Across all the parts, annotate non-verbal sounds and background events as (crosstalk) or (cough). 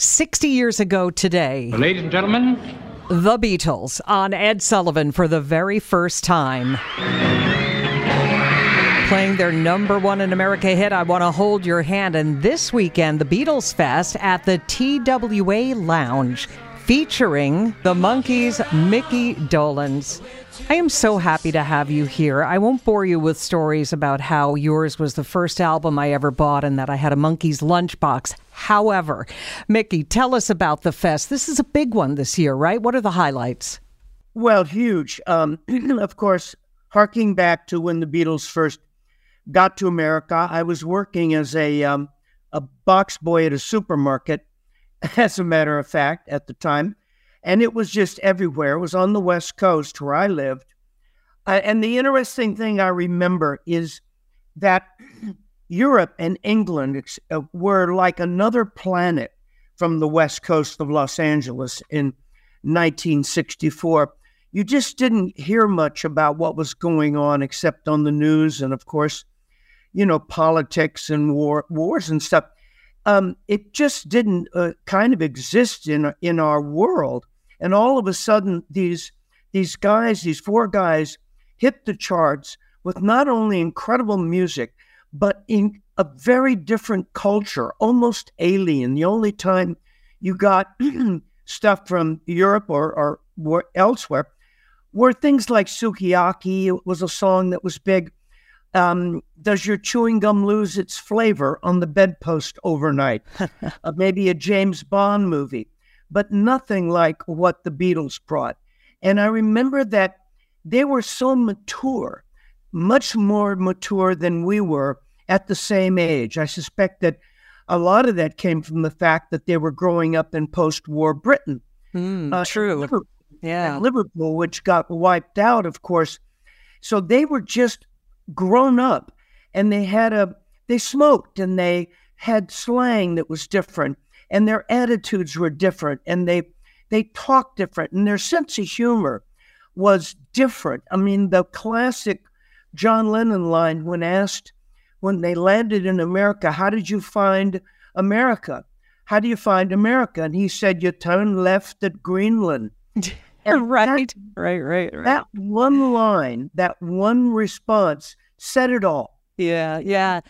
60 years ago today, Ladies and gentlemen, the Beatles on Ed Sullivan for the very first time. Playing their number one in America hit, I Want to Hold Your Hand. And this weekend, the Beatles Fest at the TWA Lounge featuring the Monkees, Micky Dolenz. I am so happy to have you here. I won't bore you with stories about how yours was the first album I ever bought and that I had a Monkees lunchbox. However, Micky, tell us about the fest. This is a big one this year, right? What are the highlights? Well, huge. Um, (clears throat) of course, harking back to when the Beatles first got to America, I was working as a um, a box boy at a supermarket, (laughs) as a matter of fact, at the time, and it was just everywhere. It was on the West Coast where I lived, uh, and the interesting thing I remember is that (clears throat) Europe and England uh, were like another planet from the West Coast of Los Angeles in 1964. You just didn't hear much about what was going on except on the news and, of course, you know, politics and war, wars and stuff. Um, it just didn't uh, kind of exist in in our world. And all of a sudden, these these guys, these four guys, hit the charts with not only incredible music, but in a very different culture, almost alien. The only time you got (clears throat) stuff from Europe or, or elsewhere were things like Sukiyaki was a song that was big. Um, does your chewing gum lose its flavor on the bedpost overnight? (laughs) uh, maybe a James Bond movie, but nothing like what the Beatles brought. And I remember that they were so mature, much more mature than we were at the same age. I suspect that a lot of that came from the fact that they were growing up in post war Britain. Mm, uh, true. Liverpool, yeah. Liverpool, which got wiped out, of course. So they were just grown up and they had a, they smoked and they had slang that was different and their attitudes were different and they, they talked different and their sense of humor was different. I mean, the classic John Lennon line when asked when they landed in America, how did you find America? How do you find America? And he said, you turn left at Greenland. (laughs) right, right, right, right. That one line, that one response said it all. Yeah, yeah.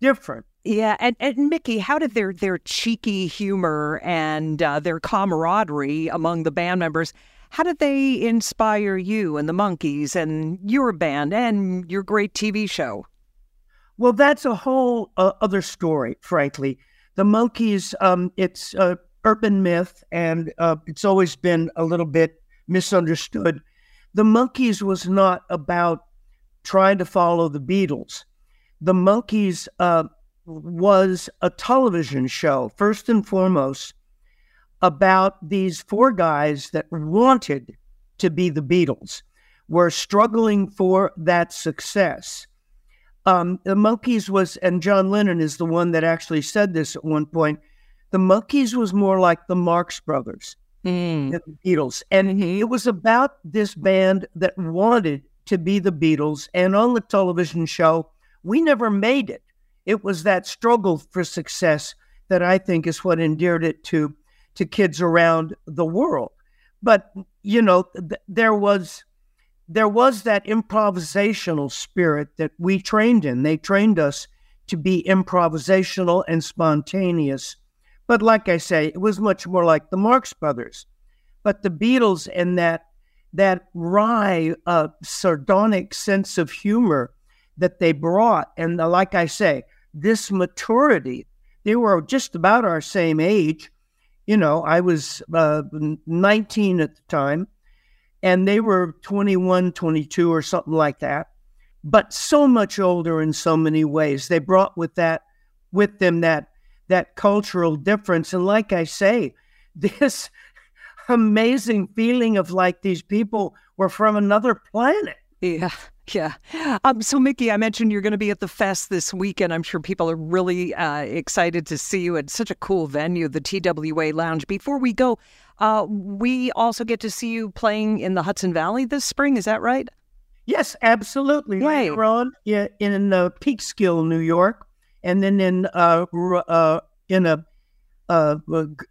Different. Yeah, and, and Micky, how did their their cheeky humor and uh, their camaraderie among the band members, how did they inspire you and the Monkees and your band and your great TV show? Well, that's a whole uh, other story, frankly. The Monkees, um, it's a urban myth, and uh, it's always been a little bit misunderstood. The Monkees was not about trying to follow the Beatles. The Monkees uh, was a television show, first and foremost, about these four guys that wanted to be the Beatles, were struggling for that success. Um, the Monkees was, and John Lennon is the one that actually said this at one point. The Monkees was more like the Marx Brothers, mm. the Beatles, and mm-hmm. it was about this band that wanted to be the Beatles. And on the television show, we never made it. It was that struggle for success that I think is what endeared it to to kids around the world. But you know, th- there was there was that improvisational spirit that we trained in. They trained us to be improvisational and spontaneous. But like I say, it was much more like the Marx Brothers. But the Beatles and that that wry, uh, sardonic sense of humor that they brought, and the, like I say, this maturity. They were just about our same age. You know, I was uh, 19 at the time and they were 21, 22 or something like that, but so much older in so many ways. They brought with that with them that that cultural difference and like I say, (laughs) this amazing feeling of like these people were from another planet. Yeah. Yeah. Um, so, Micky, I mentioned you're going to be at the fest this weekend. I'm sure people are really uh, excited to see you at such a cool venue, the TWA Lounge. Before we go, uh, we also get to see you playing in the Hudson Valley this spring. Is that right? Yes, absolutely. Yay. Later on, yeah, in uh, Peekskill, New York, and then in uh, uh, in a uh,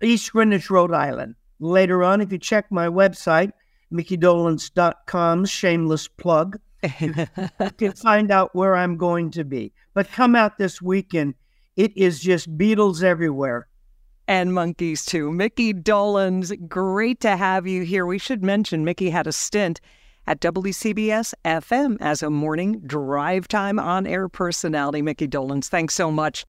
East Greenwich, Rhode Island. Later on, if you check my website, mickydolenz.com, shameless plug, you can (laughs) find out where I'm going to be. But come out this weekend. It is just Beatles everywhere. And Monkees too. Micky Dolenz, great to have you here. We should mention Micky had a stint at WCBS FM as a morning drive time on air personality. Micky Dolenz, thanks so much.